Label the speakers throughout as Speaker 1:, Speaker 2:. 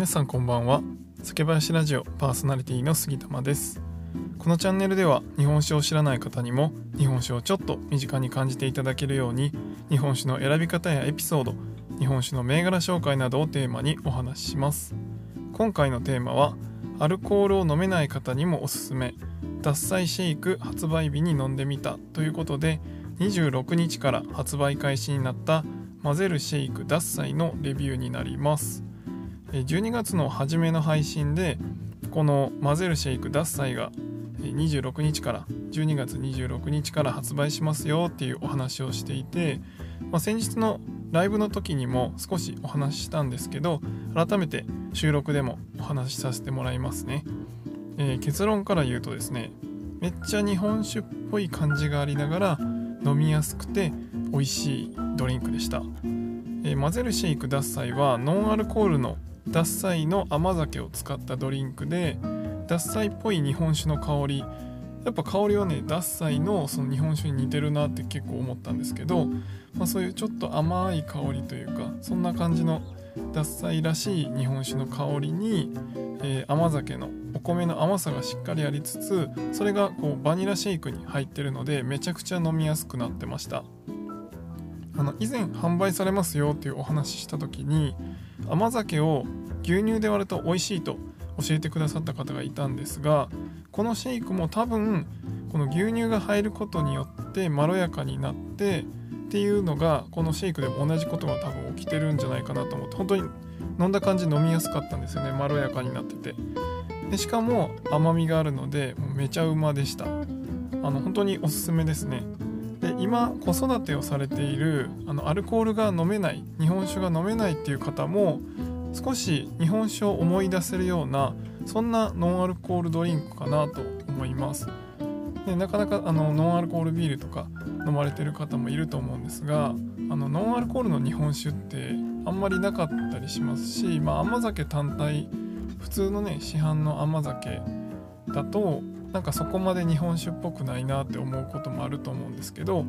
Speaker 1: 皆さんこんばんは。酒林ラジオパーソナリティの杉玉です。このチャンネルでは日本酒を知らない方にも日本酒をちょっと身近に感じていただけるように日本酒の選び方やエピソード日本酒の銘柄紹介などをテーマにお話しします。今回のテーマはアルコールを飲めない方にもおすすめ獺祭シェイク発売日に飲んでみたということで26日から発売開始になった混ぜるシェイク獺祭のレビューになります。12月の初めの配信でこの混ぜるシェイク獺祭が26日から12月26日から発売しますよっていうお話をしていて、まあ、先日のライブの時にも少しお話ししたんですけど改めて収録でもお話しさせてもらいますね、えー、結論から言うとですねめっちゃ日本酒っぽい感じがありながら飲みやすくて美味しいドリンクでした、えー、混ぜるシェイク獺祭はノンアルコールの獺祭の甘酒を使ったドリンクで獺祭っぽい日本酒の香り。やっぱ香りはね獺祭のその日本酒に似てるなって結構思ったんですけど、まあ、そういうちょっと甘い香りというかそんな感じの獺祭らしい日本酒の香りに、えー、甘酒のお米の甘さがしっかりありつつそれがこうバニラシェイクに入ってるのでめちゃくちゃ飲みやすくなってました。あの以前販売されますよっていうお話しした時に甘酒を牛乳で割ると美味しいと教えてくださった方がいたんですがこのシェイクも多分この牛乳が入ることによってまろやかになってっていうのがこのシェイクでも同じことが多分起きてるんじゃないかなと思って本当に飲んだ感じ飲みやすかったんですよね。まろやかになってて。でしかも甘みがあるのでめちゃうまでした。あの本当におすすめですね。で今子育てをされているあのアルコールが飲めない日本酒が飲めないっていう方も少し日本酒を思い出せるようなそんなノンアルコールドリンクかなと思います。でなかなかあのノンアルコールビールとか飲まれてる方もいると思うんですがあのノンアルコールの日本酒ってあんまりなかったりしますし、まあ、甘酒単体普通のね市販の甘酒だとなんかそこまで日本酒っぽくないなって思うこともあると思うんですけど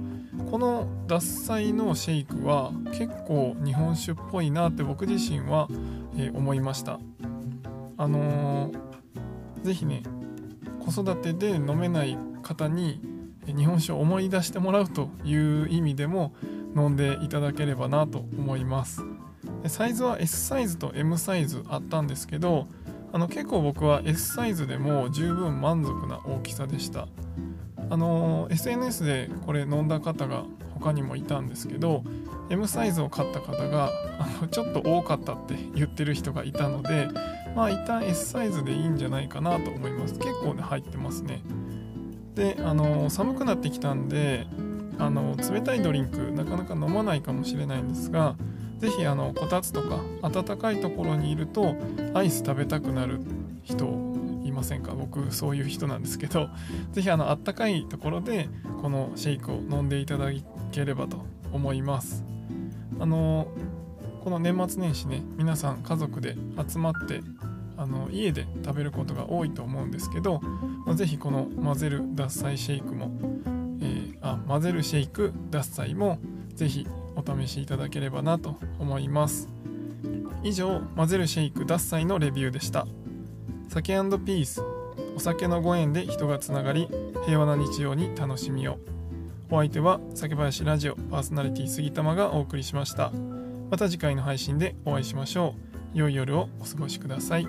Speaker 1: この獺祭のシェイクは結構日本酒っぽいなって僕自身は、えー、思いました。あのー、ぜひね子育てで飲めない方に日本酒を思い出してもらうという意味でも飲んでいただければなと思います。サイズは S サイズと M サイズあったんですけどあの結構僕は S サイズでも十分満足な大きさでした。あの SNS でこれ飲んだ方が他にもいたんですけど M サイズを買った方があのちょっと多かったって言ってる人がいたのでまあ一旦 S サイズでいいんじゃないかなと思います。結構ね入ってますね。であの寒くなってきたんであの冷たいドリンクなかなか飲まないかもしれないんですが是非あのこたつとか暖かいところにいるとアイス食べたくなる人いませんか？僕そういう人なんですけど 是非あのあったかいところでこのシェイクを飲んでいただければと思います。あのこの年末年始ね皆さん家族で集まってあの家で食べることが多いと思うんですけど是非この混ぜる獺祭シェイクも、えー、あ混ぜるシェイク獺祭も是非お試しいただければなと思います。以上混ぜるシェイク獺祭のレビューでした。酒ピースお酒のご縁で人がつながり平和な日常に楽しみを。お相手は酒林ラジオパーソナリティ杉玉がお送りしました。また次回の配信でお会いしましょう。良い夜をお過ごしください。